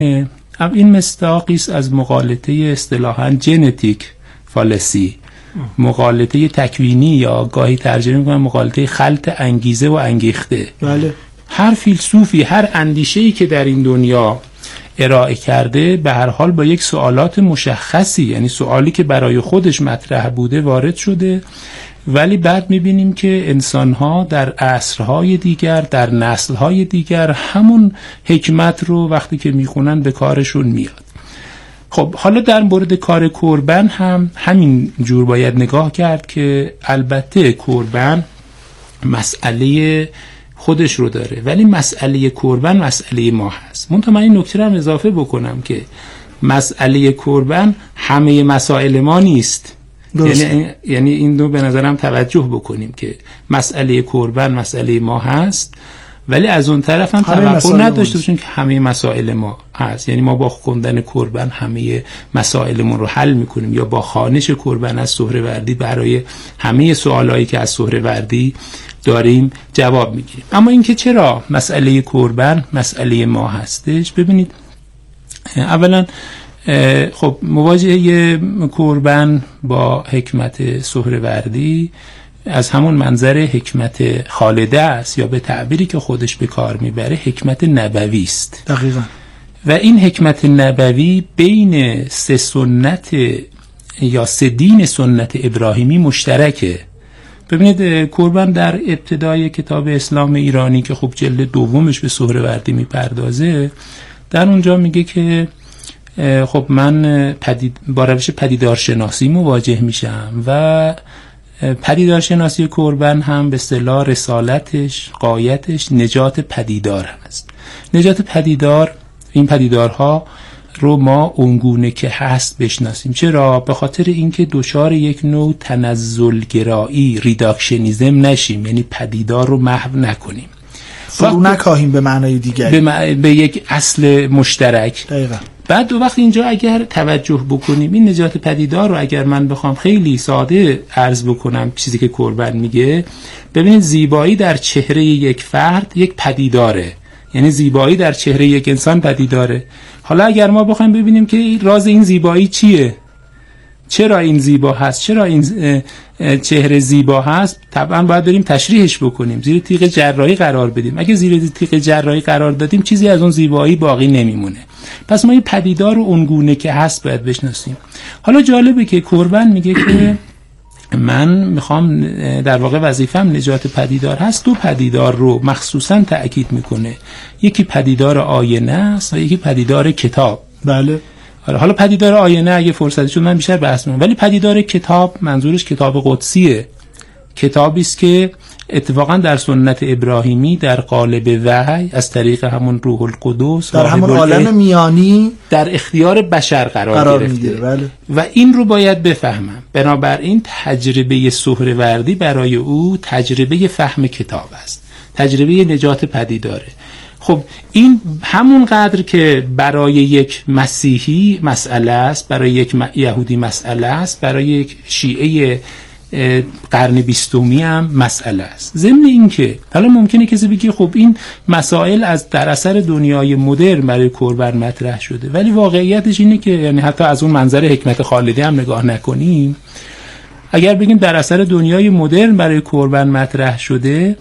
این مستاقی است از مقالطه اصطلاحا ژنتیک فالسی. مقالطه تکوینی یا گاهی ترجمه می‌کنن مقالطه خلط انگیزه و انگیخته. بله. هر فیلسوفی هر اندیشه ای که در این دنیا ارائه کرده به هر حال با یک سوالات مشخصی یعنی سوالی که برای خودش مطرح بوده وارد شده. ولی بعد می‌بینیم که انسانها در عصرهای دیگر در نسلهای دیگر همون حکمت رو وقتی که می‌خونن به کارشون میاد. خب حالا در مورد کار کربن هم همین جور باید نگاه کرد که البته کربن مسئله خودش رو داره ولی مسئله کربن مسئله ما هست. من این نکته هم اضافه بکنم که مسئله کربن همه مسائل ما نیست. یعنی یعنی این دو به نظرم توجه بکنیم که مسئله کربن مسئله ما هست ولی از اون طرف هم توقع نداشته باشیم که همه مسائل ما هست. یعنی ما با خوندن کربن همه مسائلمون رو حل می‌کنیم یا با خانش کربن از سهروردی برای همه سوالایی که از سهروردی داریم جواب می‌گیریم. اما اینکه چرا مسئله کربن مسئله ما هستش؟ ببینید اولا خب مواجهه کربن با حکمت سهروردی از همون منظر حکمت خالده است یا به تعبیری که خودش به کار می‌بره حکمت نبوی است. دقیقا. و این حکمت نبوی بین سه سنت یا سه دین سنت ابراهیمی مشترکه. ببینید کربن در ابتدای کتاب اسلام ایرانی که خب جلد دومش به سهروردی می‌پردازه در اونجا میگه که خب من پدید با روش پدیدارشناسی مواجه میشم و پدیدارشناسی کربن هم به اصطلاح رسالتش قایتش نجات پدیدار هست. نجات پدیدار این پدیدارها رو ما اونگونه که هست بشناسیم. چرا؟ به خاطر اینکه دچار یک نوع تنزلگرایی ریداکشنیزم نشیم یعنی پدیدار رو محو نکنیم. فرو نکاهیم به معنای دیگری. به, به یک اصل مشترک. دقیقا. بعد دو وقت اینجا اگر توجه بکنیم این نجات پدیدار رو اگر من بخوام خیلی ساده عرض بکنم چیزی که کربن میگه ببینید زیبایی در چهره یک فرد یک پدیداره. یعنی زیبایی در چهره یک انسان پدیداره. حالا اگر ما بخوایم ببینیم که راز این زیبایی چیه؟ چرا این زیبا هست؟ چرا این چهره زیبا هست؟ طبعا باید بریم تشریحش بکنیم. زیر تیغ جراحی قرار بدیم. اگه زیر تیغ جراحی قرار دادیم چیزی از اون زیبایی باقی نمیمونه. پس ما این پدیدار رو اونگونه که هست باید بشناسیم. حالا جالبه که کربن میگه که من می‌خوام در واقع وظیفم نجات پدیدار هست. دو پدیدار رو مخصوصا تأکید می‌کنه. یکی پدیدار آینه است و یکی پدیدار کتاب. بله. حالا پدیدار آینه اگه فرصتی شد من بیشتر بحث می‌کنم. ولی پدیدار کتاب منظورش کتاب قدسیه. کتابی است که اتفاقا در سنت ابراهیمی در قالب وحی از طریق همون روح القدس در همون عالم میانی در اختیار بشر قرار, قرار گرفته. بله. و این رو باید بفهمم. بنابراین تجربه سهروردی برای او تجربه فهم کتاب است. تجربه نجات پدیداره. خب این همون قدر که برای یک مسیحی مسئله است برای یک یهودی مسئله است برای یک شیعه قرن بیستومی هم مسئله است. ضمن اینکه حالا ممکنه کسی بگه خب این مسائل از در اثر دنیای مدرن برای کربن مطرح شده ولی واقعیتش اینه که یعنی حتی از اون منظر حکمت خالدی هم نگاه نکنیم اگر بگیم در اثر دنیای مدرن برای کربن مطرح شده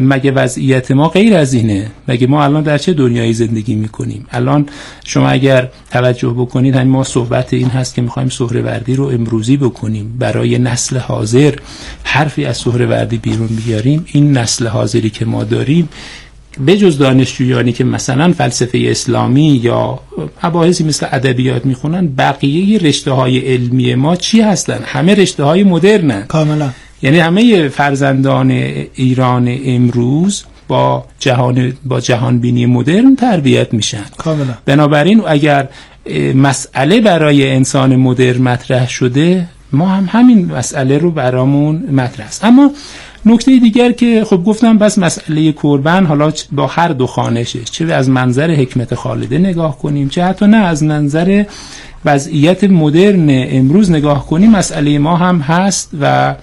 مگه وضعیت ما غیر از اینه؟ مگه ما الان در چه دنیایی زندگی می‌کنیم؟ الان شما اگر توجه بکنید همین ما صحبت این هست که می‌خوایم سهروردی رو امروزی بکنیم. برای نسل حاضر حرفی از سهروردی بیرون بیاریم. این نسل حاضری که ما داریم به جز دانشجویانی که مثلا فلسفه اسلامی یا مباحثی مثل ادبیات می‌خونن بقیه رشته های علمی ما چی هستن؟ همه رشته های مدرنن. کاملا. یعنی همه فرزندان ایران امروز با جهان با جهان بینی مدرن تربیت میشن. کاملا. بنابراین اگر مسئله برای انسان مدرن مطرح شده ما هم همین مسئله رو برامون مطرح است. اما نکته دیگر که خب گفتم بس مسئله کربن حالا با هر دو خانشه چه از منظر حکمت خالده نگاه کنیم چه حتی نه از منظر وضعیت مدرن امروز نگاه کنیم مسئله ما هم هست و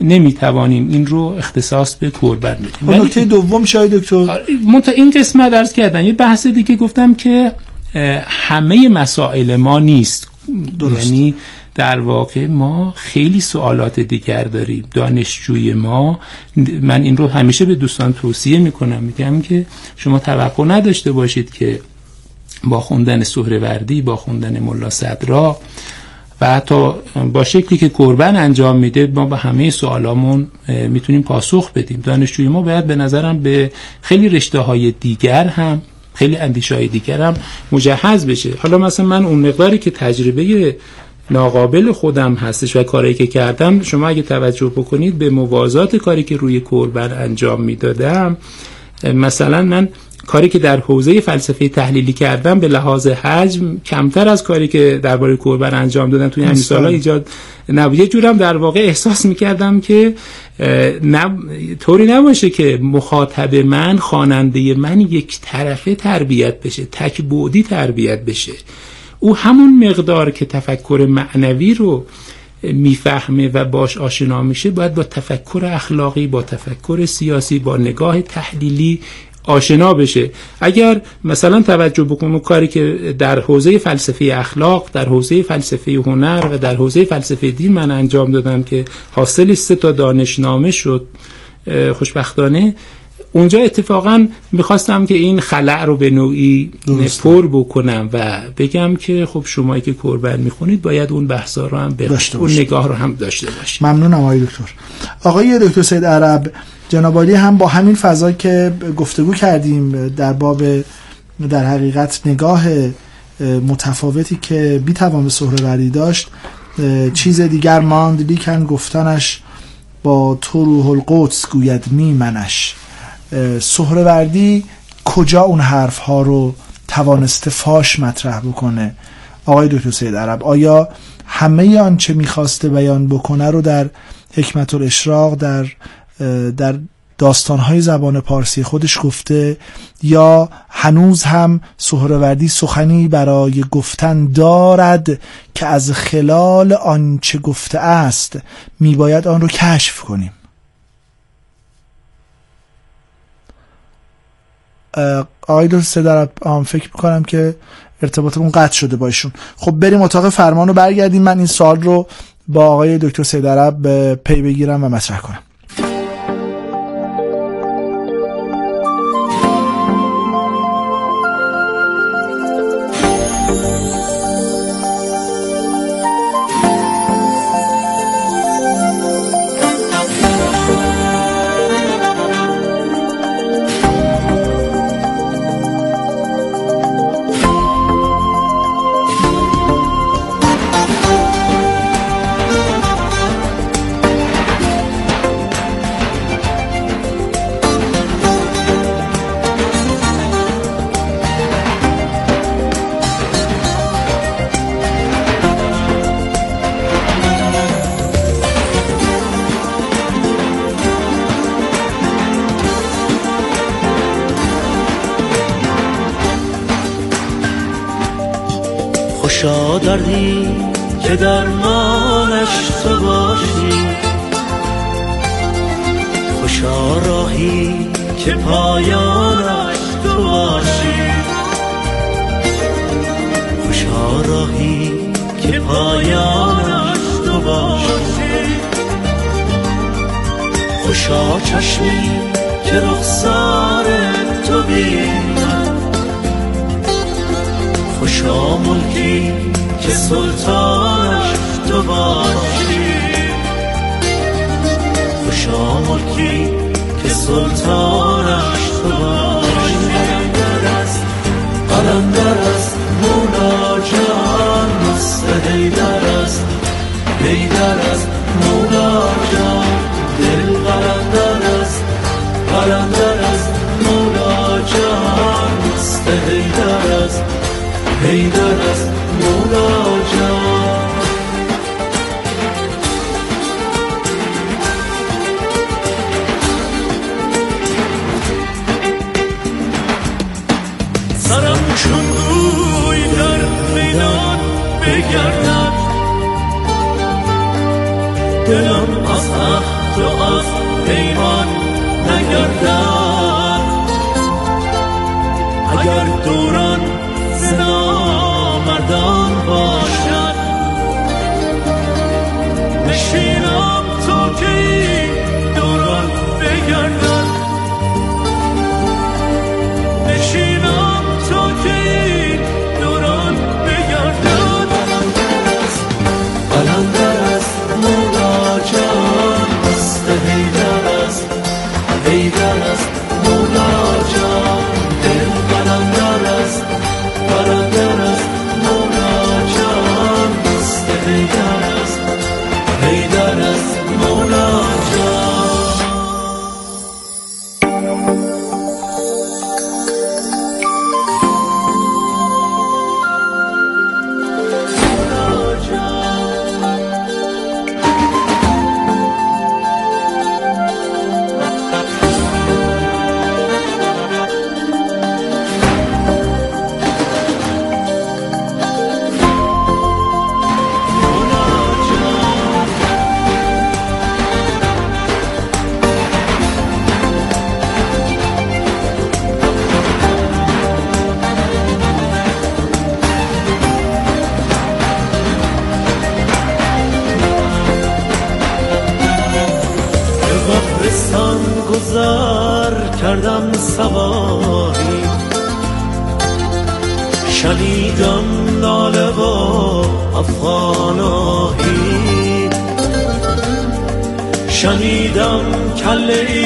نمی‌توانیم این رو اختصاص به کربن بدیم. نکته دوم شاید دکتر منتها این قسمت درس کردن یه بحث دیگه گفتم که همه مسائل ما نیست. درست. یعنی در واقع ما خیلی سوالات دیگر داریم. دانشجوی ما. من این رو همیشه به دوستان توصیه می‌کنم. میگم که شما توقع نداشته باشید که با خوندن سهروردی با خوندن ملا صدرا و حتی با شکلی که کربن انجام میده ما به همه سوالامون می‌تونیم پاسخ بدیم. دانشجوی ما باید به نظرم به خیلی رشته های دیگر هم خیلی اندیشه های دیگر هم مجهز بشه. حالا مثلا من اون مقداری که تجربه ناقابل خودم هستش و کاری که کردم شما اگه توجه بکنید به موازات کاری که روی کربن انجام می‌دادم مثلا من کاری که در حوزه فلسفه تحلیلی کردم به لحاظ حجم کمتر از کاری که درباره کوربر انجام دادم توی همین سالها ایجاد نبود. یه جورم در واقع احساس می‌کردم که نب... طوری نباشه که مخاطب من خواننده من یک طرفه تربیت بشه تک بودی تربیت بشه. او همون مقدار که تفکر معنوی رو می‌فهمه و باش آشنا میشه باید با تفکر اخلاقی با تفکر سیاسی با نگاه تحلیلی آشنا بشه. اگر مثلا توجه بکنم کاری که در حوزه فلسفه اخلاق در حوزه فلسفه هنر و در حوزه فلسفه دین من انجام دادم که حاصل سه تا دانشنامه شد خوشبختانه. اونجا اتفاقا می‌خواستم که این خلع رو به نوعی پر بکنم و بگم که خب شمایی که کربن می‌خونید باید اون بحثا رو هم داشته اون نگاه رو هم داشته باشید. ممنونم آقای دکتر. آقای دکتر سید عرب جنابالی هم با همین فضا که گفتگو کردیم در باب در حقیقت نگاه متفاوتی که بیتوان به سهروردی داشت چیز دیگر ماند لیکن گفتنش با تو روح القدس گوید می منش سهروردی کجا اون حرف ها رو توانسته فاش مطرح بکنه؟ آقای دکتر سید عرب آیا همه آنچه می‌خواسته بیان بکنه رو در حکمت الاشراق در در داستانهای زبان پارسی خودش گفته یا هنوز هم سهروردی سخنی برای گفتن دارد که از خلال آنچه گفته است میباید آن رو کشف کنیم؟ آقای دوست در فکر می‌کنم که ارتباطمون قطع شده با ایشون. خب بریم اتاق فرمان رو برگردیم. من این سال رو با آقای دکتر سیدرب پی بگیرم و مطرح کنم. دردی که درمانش تو باشی. خوشا راهی که پایانش تو باشی. خوشا راهی که پایانش تو باشی. خوشا چشمی که رخسار تو بیند خوشا ملکی که سلطانش تو باشی. خوشا ملکی که سلطانش تو باشی. قلندر است قلندر است مولا جان مست حیدر است حیدر است مولا جان. حیدر است Hallelujah.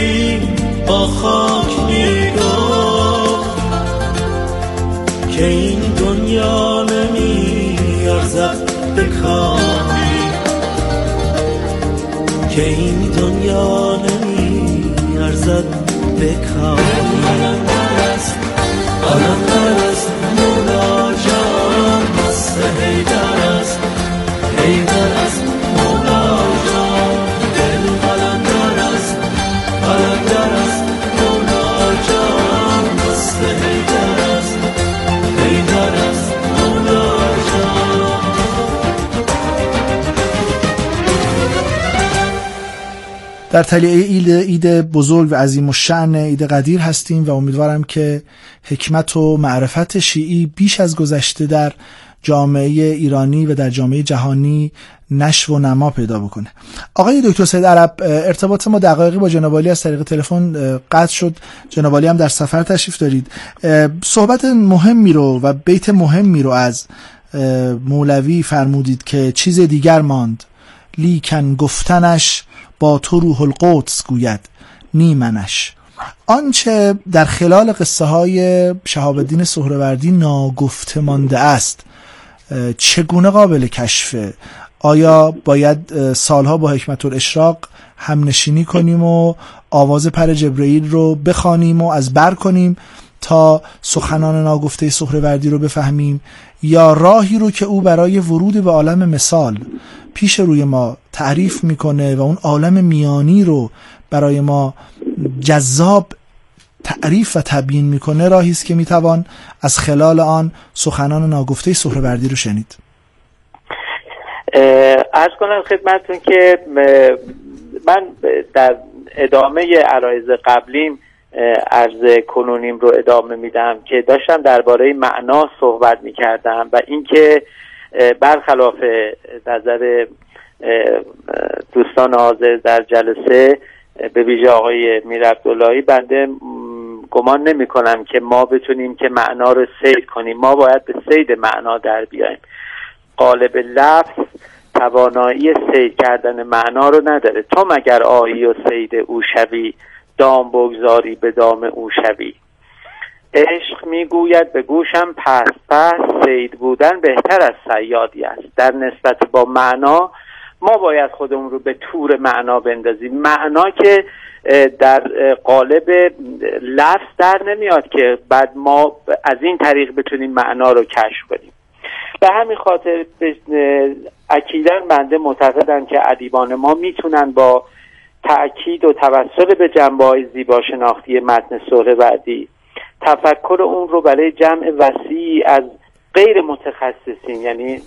در تلیعه ایل عید بزرگ و عظیم و شعن عید قدیر هستیم و امیدوارم که حکمت و معرفت شیعی بیش از گذشته در جامعه ایرانی و در جامعه جهانی نشو و نما پیدا بکنه. آقای دکتر سید عرب ارتباط ما دقایقی با جناب عالی از طریق تلفن قطع شد. جناب عالی هم در سفر تشریف دارید. صحبت مهمی رو و بیت مهمی رو از مولوی فرمودید که چیز دیگر ماند. لیکن گفتنش با تو روح القدس گوید نیمنش آنچه در خلال قصه های شهاب الدین سهروردی ناگفته مانده است چگونه قابل کشفه آیا باید سالها با حکمت الاشراق همنشینی کنیم و آواز پر جبرئیل رو بخوانیم و از بر کنیم تا سخنان ناگفته سهروردی رو بفهمیم؟ یا راهی رو که او برای ورود به عالم مثال پیش روی ما تعریف می‌کنه و اون عالم میانی رو برای ما جذاب تعریف و تبیین می‌کنه راهی است که می‌توان از خلال آن سخنان ناگفته سهروردی رو شنید. ارز کنم خدمتتون که من در ادامه عرایز قبلیم عرض کنونیم رو ادامه میدم که داشتم درباره معنا صحبت می‌کردم و اینکه برخلاف نظر دوستان حاضر در جلسه به ویژه آقای میر عبداللهی بنده گمان نمی کنم که ما بتونیم که معنا رو سید کنیم. ما باید به سید معنا در بیایم. قالب لفظ توانایی سید کردن معنا رو نداره. تو مگر آهی و سید او شوی دام بگذاری به دام او شوی. عشق می‌گوید به گوشم پس پس سید بودن بهتر از سیادی است. در نسبت با معنا ما باید خودمون رو به تور معنا بندازیم. معنا که در قالب لفظ در نمیاد که بعد ما از این طریق بتونیم معنا رو کشف کنیم. به همین خاطر اکیدا بنده معتقدم که ادیبان ما می‌تونن با تأکید و توسل به جنبه های زیبا شناختی متن سوره بعدی تفکر اون رو برای جمع وسیعی از غیر متخصصین یعنی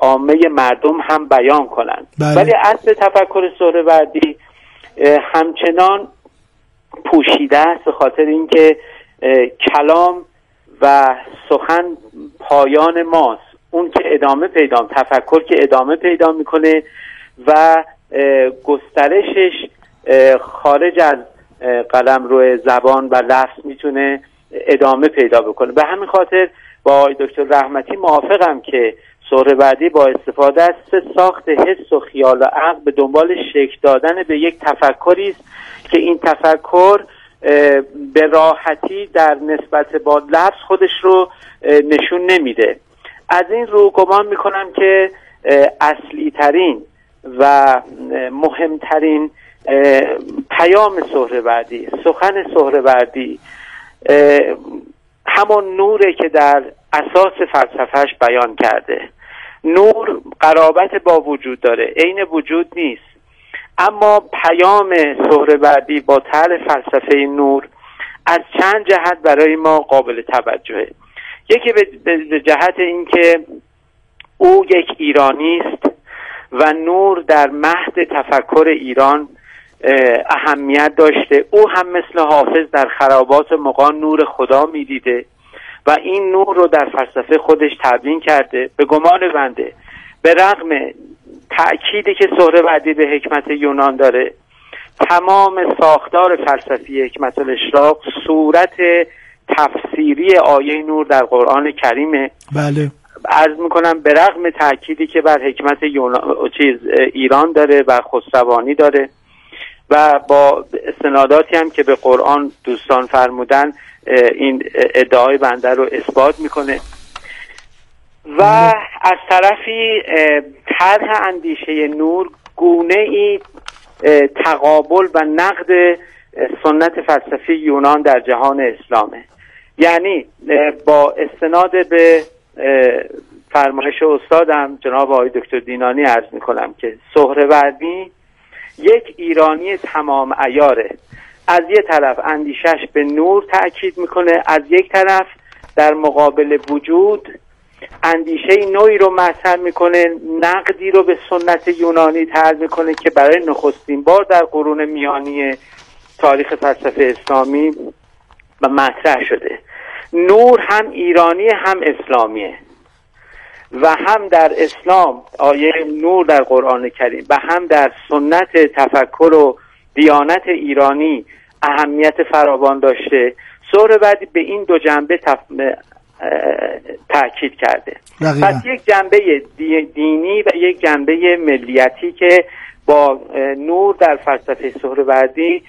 عامه مردم هم بیان کنند بله. ولی اصل تفکر سهروردی همچنان پوشیده است به خاطر اینکه کلام و سخن پایان ماست اون که ادامه پیدا تفکر که ادامه پیدا می‌کنه و گسترشش خارج از قلم روی زبان و لفظ می‌تونه ادامه پیدا بکنه. به همین خاطر با دکتر رحمتی موافقم که سوره بعدی با استفاده از سه ساخت حس و خیال و عقل به دنبال شکل دادن به یک تفکری است که این تفکر به راحتی در نسبت با لفظ خودش رو نشون نمیده. از این رو گمان می‌کنم که اصلی ترین و مهمترین پیام سهروردی سخن سهروردی همون نوره که در اساس فلسفهش بیان کرده. نور قرابت با وجود داره عین وجود نیست. اما پیام سهروردی با طرح فلسفه نور از چند جهت برای ما قابل توجهه. یکی به جهت اینکه او یک ایرانی است و نور در مهد تفکر ایران اهمیت داشته. او هم مثل حافظ در خرابات مقان نور خدا می‌دیده و این نور رو در فلسفه خودش تبیین کرده به گمان بنده. به رغم تأکیدی که سهروردی به حکمت یونان داره تمام ساختار فلسفی حکمت الاشراق صورت تفسیری آیه نور در قرآن کریمه. بله. عرض می‌کنم به رغم تأکیدی که بر حکمت چیز ایران داره و خسروانی داره. و با استناداتی هم که به قرآن دوستان فرمودن این ادعای بنده رو اثبات می‌کنه. و از طرفی طرح اندیشه نور گونه ای تقابل و نقد سنت فلسفی یونان در جهان اسلامه. یعنی با استناد به فرمایش استادم جناب آقای دکتر دینانی عرض می‌کنم که سهروردی یک ایرانی تمام ایاره از یه طرف اندیشش به نور تاکید می‌کنه از یک طرف در مقابل وجود اندیشه نوعی رو مطرح می‌کنه نقدی رو به سنت یونانی طرح می‌کنه که برای نخستین بار در قرون میانی تاریخ فلسفه اسلامی و مطرح شده. نور هم ایرانی هم اسلامیه. و هم در اسلام آیه نور در قرآن کریم و هم در سنت تفکر و دیانت ایرانی اهمیت فراوان داشته سور بعدی به این دو جنبه تف... تاکید کرده. پس یک جنبه دینی و یک جنبه ملیتی که با نور در فلسفه سهروردی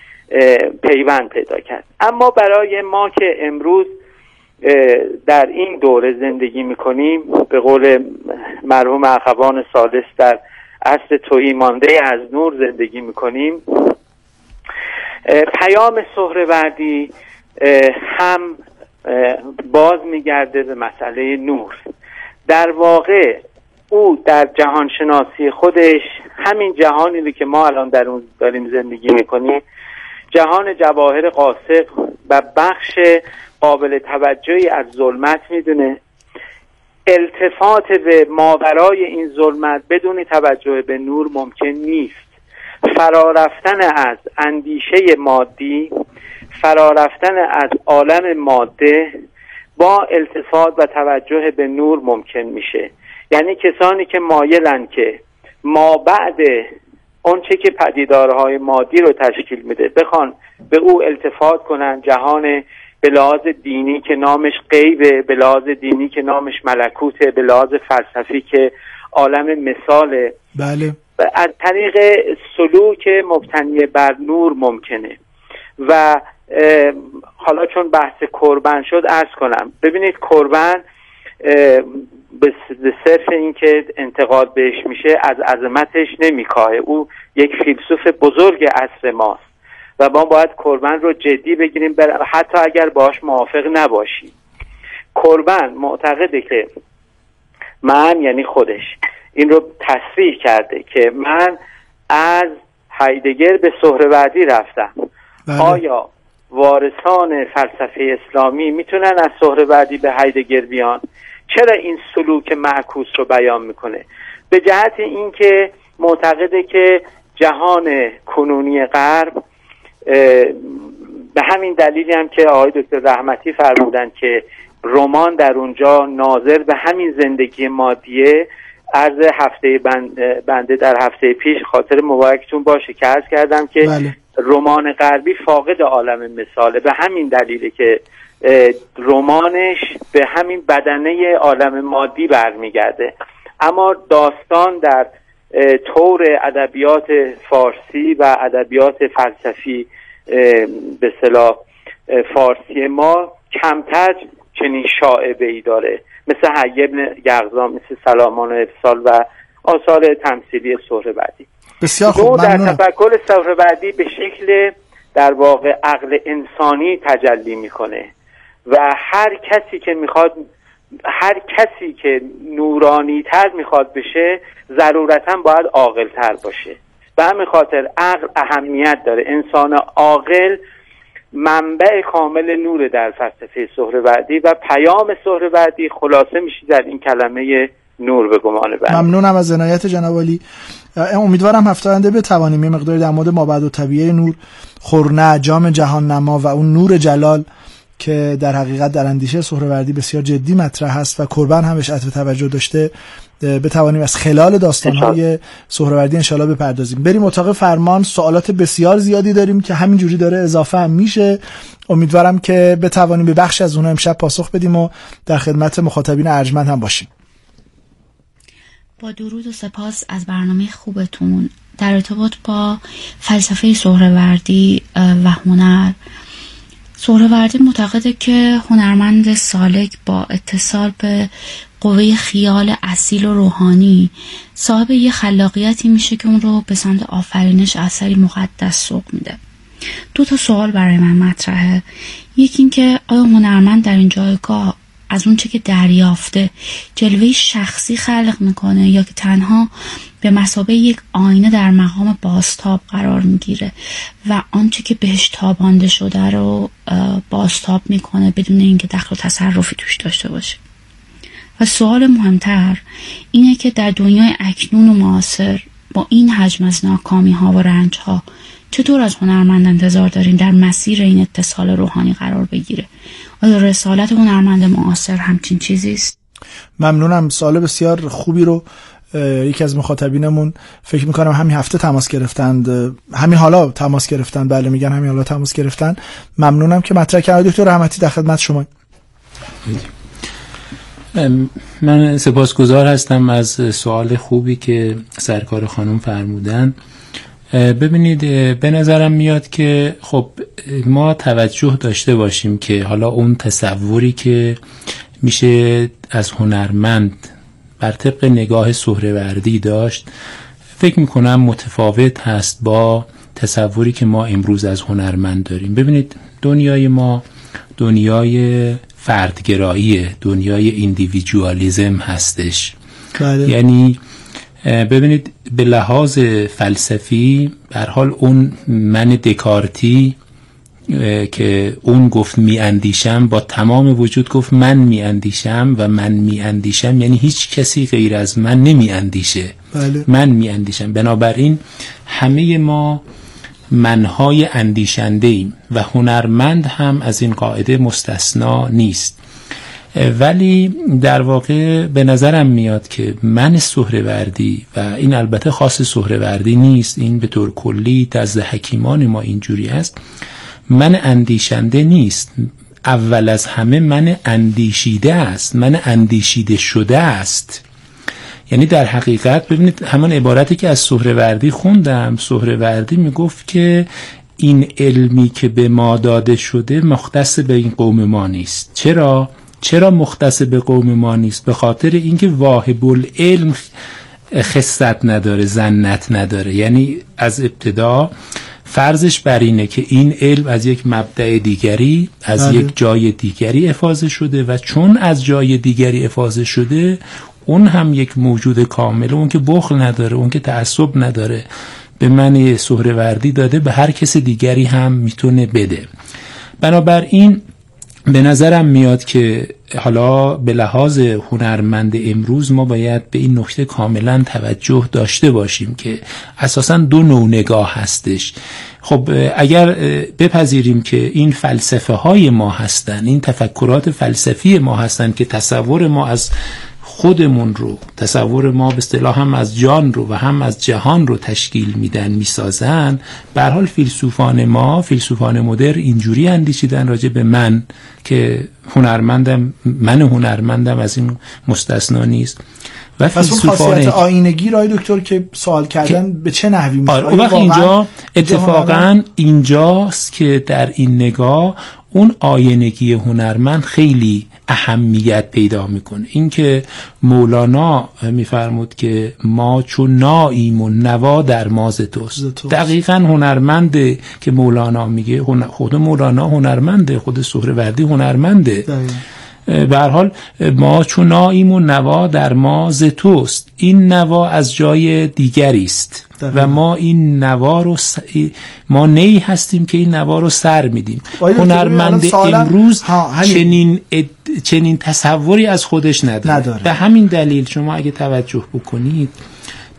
پیوند پیدا کرد. اما برای ما که امروز در این دوره زندگی می‌کنیم به قول مرحوم اخوان سالس در اصل توهی مانده از نور زندگی می‌کنیم. پیام سهروردی هم باز میگرده به مسئله نور. در واقع او در جهان شناسی خودش همین جهانی که ما الان در اون داریم زندگی می‌کنیم جهان جواهر قاسق و بخش قابل توجهی از ظلمت می‌دونه. التفات به ماورای این ظلمت بدون توجه به نور ممکن نیست. فرارفتن از اندیشه مادی فرارفتن از عالم ماده با التفات و توجه به نور ممکن میشه. یعنی کسانی که مایلن که ما بعد اونچه که پدیدارهای مادی رو تشکیل میده بخوان به او التفات کنن جهان به لحاظ دینی که نامش غیبه به لحاظ دینی که نامش ملکوته به لحاظ فلسفی که عالم مثاله. بله. از طریق سلوک مبتنی بر نور ممکنه. و حالا چون بحث کربن شد ارز کنم. ببینید کربن به صرف اینکه انتقاد بهش میشه از عظمتش نمیکاهه. او یک فیلسوف بزرگ عصر ماست. و ما باید کربن رو جدی بگیریم حتی اگر باش موافق نباشیم. کربن معتقده که من یعنی خودش این رو تصریح کرده که من از هایدگر به سهروردی رفتم. بله. آیا وارثان فلسفه اسلامی می‌تونن از سهروردی به هایدگر بیان؟ چرا این سلوک معکوس رو بیان می‌کنه؟ به جهت اینکه معتقده که جهان کنونی غرب به همین دلیلی هم که آقای دکتر رحمتی فرمودن که رمان در اونجا ناظر به همین زندگی مادیه عرض هفته بنده در هفته پیش خاطر مبارکتون باشه که عرض کردم که بله. رمان غربی فاقد عالم مثاله به همین دلیله که رمانش به همین بدنه عالم مادی برمیگرده اما داستان در طور ادبیات فارسی و ادبیات فلسفی به صلاح فارسی ما کمتر چنین شاعبه ای داره. مثل حی ابن یغزا مثل سلامان و افسال و آثار تمثیلی بعدی. بسیار خوب در تفکر بعدی به شکل در واقع عقل انسانی تجلی می‌کنه و هر کسی که می‌خواد هر کسی که نورانی تر می‌خواد بشه ضرورتا باید عاقل تر باشه. به همین خاطر عقل اهمیت داره. انسان عاقل منبع کامل نور در فلسفه سهروردی و پیام سهروردی خلاصه میشه در این کلمه نور به گمان بند ممنونم از عنایت جناب علی. امیدوارم هفته آینده بتوانیم یه مقداری در مورد مابعد و طبیعه نور خورنه جام جهان نما و اون نور جلال که در حقیقت در اندیشه سهروردی بسیار جدی مطرح هست و کربن هم بهش عطف توجه داشته بتوانیم از خلال داستانهای سهروردی انشالله بپردازیم. بریم اتاق فرمان سوالات بسیار زیادی داریم که همینجوری داره اضافه هم میشه. امیدوارم که بتوانیم به بخش از اونها امشب پاسخ بدیم و در خدمت مخاطبین ارجمند هم باشیم. با درود و سپاس از برنامه خوبتون. در ارتباط با فلسفه سهروردی و هنر سهروردی معتقده که هنرمند سالک با اتصال به قوه خیال اصیل و روحانی صاحب یه خلاقیتی میشه که اون رو به سمت آفرینش اثری مقدس سوق میده. دو تا سوال برای من مطرحه. یکی اینکه آیا هنرمند در این جایگاه از اون چه که دریافته جلوه شخصی خلق می‌کنه یا که تنها به مسابه یک آینه در مقام باستاب قرار می‌گیره و آنچه که بهش تابانده شده رو باستاب می‌کنه بدون اینکه دخل و تصرفی توش داشته باشه. و سوال مهمتر اینه که در دنیای اکنون و معاصر با این حجم از ناکامی ها و رنج ها چطور از هنرمند انتظار داریم در مسیر این اتصال روحانی قرار بگیره؟ آیا رسالت هنرمند معاصر همچین چیزی است؟ ممنونم. سوال بسیار خوبی رو یکی از مخاطبینمون فکر می‌کنم همین هفته تماس گرفتند. همین حالا تماس گرفتن بله میگن همین حالا تماس گرفتن. ممنونم که مطرح کرد دکتر رحمتی در خدمت شما. من سپاسگزار هستم از سوال خوبی که سرکار خانم فرمودن. ببینید به نظرم میاد که خب ما توجه داشته باشیم که حالا اون تصوری که میشه از هنرمند بر طبق نگاه سهروردی داشت فکر می‌کنم متفاوت هست با تصوری که ما امروز از هنرمند داریم ببینید دنیای ما دنیای فردگرایی دنیای ایندیویدوالیزم هستش بله. یعنی ببینید به لحاظ فلسفی بر حال اون من دکارتی که اون گفت می اندیشم با تمام وجود گفت من می اندیشم و من می اندیشم یعنی هیچ کسی غیر از من نمی اندیشه بله. من می اندیشم بنابراین همه ما منهای اندیشنده ایم و هنرمند هم از این قاعده مستثنا نیست. ولی در واقع به نظرم میاد که من سهروردی و این البته خاص سهروردی نیست این به طور کلی دست حکیمان ما اینجوری است من اندیشنده نیست. اول از همه من اندیشیده است. من اندیشیده شده است. یعنی در حقیقت ببینید همان عبارتی که از سهروردی خوندم. سهروردی می‌گفت که این علمی که به ما داده شده مختص به این قوم ما نیست. چرا؟ چرا مختص به قوم ما نیست؟ به خاطر اینکه واهب العلم خصت نداره زنت نداره. یعنی از ابتدا فرضش بر اینه که این علم از یک مبدع دیگری از بله. یک جای دیگری افاظه شده و چون از جای دیگری افاظه شده اون هم یک موجود کامل اون که بخل نداره اون که تعصب نداره به من سهروردی داده به هر کس دیگری هم می‌تونه بده بنابراین به نظرم میاد که حالا به لحاظ هنرمند امروز ما باید به این نکته کاملا توجه داشته باشیم که اساسا دو نوع نگاه هستش. خب اگر بپذیریم که این فلسفه های ما هستن این تفکرات فلسفی ما هستن که تصور ما از خودمون رو تصور ما به اصطلاح هم از جان رو و هم از جهان رو تشکیل میدن می‌سازن. به حال فیلسوفان ما فیلسوفان مدر اینجوری اندیشیدن راجع به من که هنرمندم من هنرمندم از این مستثنا نیست. و فیلسوفان آینگی رای دکتر که سوال کردن به چه نحوی میشه آره اینجا اتفاقا اینجاست که در این نگاه اون آینگی هنرمند خیلی اهمیت پیدا می‌کنه. اینکه مولانا میفرمود که ما چون ناییم و نوا در ماز توست. دقیقا هنرمنده که مولانا میگه خود مولانا هنرمنده خود سهروردی هنرمنده. به حال ما چون ناییم و نوا در ماز توست این نوا از جای دیگری است. و ما این نوا رو س... ما نی هستیم که این نوا رو سر میدیم. هنرمند امروز چنین چنین تصوری از خودش نداره. نداره. به همین دلیل شما اگه توجه بکنید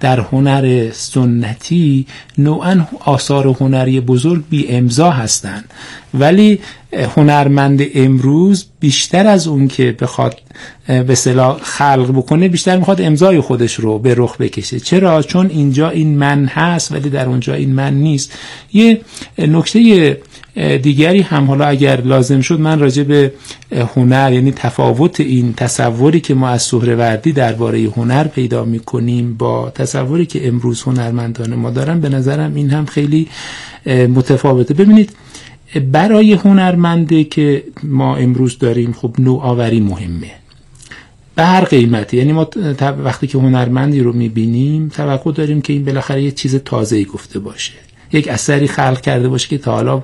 در هنر سنتی نوعا آثار هنری بزرگ بی امضا هستند. ولی هنرمند امروز بیشتر از اون که بخواد به صلاح خلق بکنه بیشتر می‌خواد امضای خودش رو به رخ بکشه. چرا؟ چون اینجا این من هست ولی در اونجا این من نیست. یه نکته دیگری هم حالا اگر لازم شد من راجع به هنر یعنی تفاوت این تصوری که ما از سهروردی درباره هنر پیدا می‌کنیم با تصوری که امروز هنرمندان ما دارن به نظرم این هم خیلی متفاوته. ببینید برای هنرمنده که ما امروز داریم خب نوآوری مهمه. به هر قیمتی. یعنی ما وقتی که هنرمندی رو می‌بینیم توقع داریم که این بالاخره یه چیز تازه‌ای گفته باشه. یک اثری خلق کرده باشه که تا حالا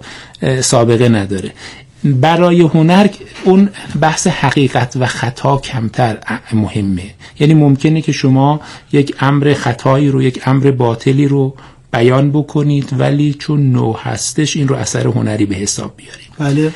سابقه نداره. برای هنر اون بحث حقیقت و خطا کمتر مهمه. یعنی ممکنه که شما یک امر خطایی رو یک امر باطلی رو بیان بکنید ولی چون نو هستش این رو اثر هنری به حساب بیارید. بله.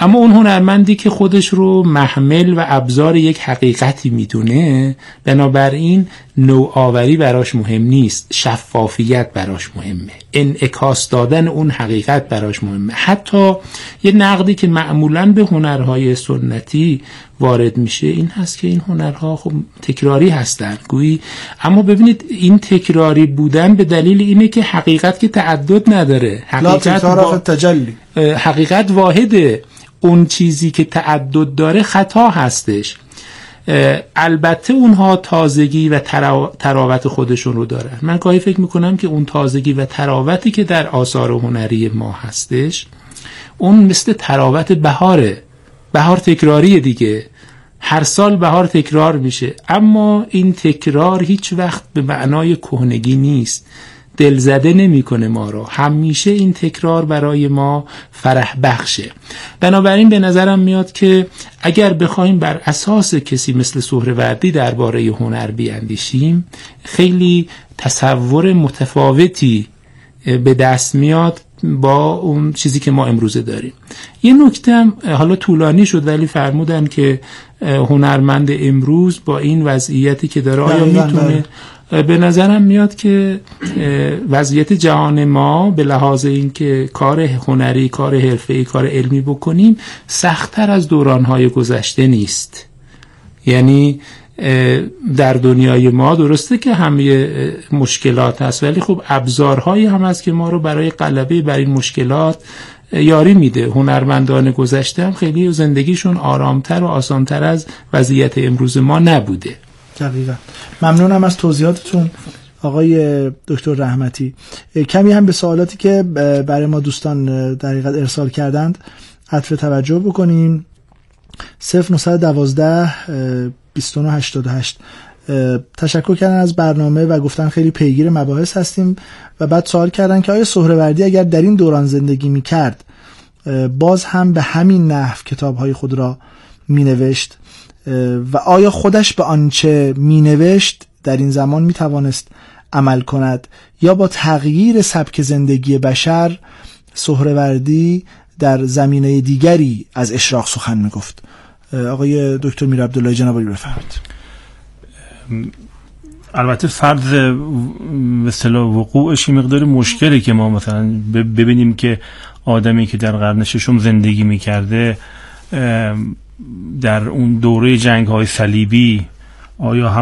اما اون هنرمندی که خودش رو محمل و ابزار یک حقیقتی می‌دونه بنابراین نوآوری براش مهم نیست شفافیت براش مهمه انعکاس دادن اون حقیقت براش مهمه. حتی یه نقدی که معمولا به هنرهای سنتی وارد میشه این هست که این هنرها خب تکراری هستن گویی. اما ببینید این تکراری بودن به دلیل اینه که حقیقت که تعدد نداره حقیقت, با... حقیقت واحده. اون چیزی که تعدد داره خطا هستش. البته اونها تازگی و تراوت خودشون رو دارن من گاهی فکر می‌کنم که اون تازگی و تراوتی که در آثار هنری ما هستش اون مثل تراوت بهاره. بهار تکراری دیگه. هر سال بهار تکرار میشه. اما این تکرار هیچ وقت به معنای کهنگی نیست. دلزده نمی‌کنه ما رو. همیشه این تکرار برای ما فرح بخشه. بنابراین به نظرم میاد که اگر بخوایم بر اساس کسی مثل سهروردی درباره هنر بیاندیشیم خیلی تصور متفاوتی به دست میاد با اون چیزی که ما امروزه داریم. یه نکته هم حالا طولانی شد ولی فرمودن که هنرمند امروز با این وضعیتی که داره آیا می‌تونه به نظرم میاد که وضعیت جهان ما به لحاظ اینکه کار هنری کار حرفه‌ای کار علمی بکنیم سختتر از دورانهای گذشته نیست. یعنی در دنیای ما درسته که همه مشکلات هست ولی خب ابزارهایی هم هست که ما رو برای غلبه بر این مشکلات یاری میده. هنرمندان گذشته هم خیلی زندگیشون آرامتر و آسانتر از وضعیت امروز ما نبوده. دقیقا. ممنونم از توضیحاتتون آقای دکتر رحمتی. کمی هم به سوالاتی که برای ما دوستان در ارسال کردند عطف توجه بکنیم 0912 2988 تشکر کردن از برنامه و گفتن خیلی پیگیر مباحث هستیم و بعد سوال کردن که آیا سهروردی اگر در این دوران زندگی می کرد باز هم به همین نحو کتاب های خود را می نوشت و آیا خودش به آنچه می نوشت در این زمان می توانست عمل کند یا با تغییر سبک زندگی بشر سهروردی در زمینه دیگری از اشراق سخن می گفت آقای دکتر میر عبدالله جنابالی بفرمایید. البته فرض مثلا وقوعش مقدار مشکلی که ما مثلا ببینیم که آدمی که در قرن ششم زندگی می‌کرده در اون دوره جنگ های صلیبی آیا هم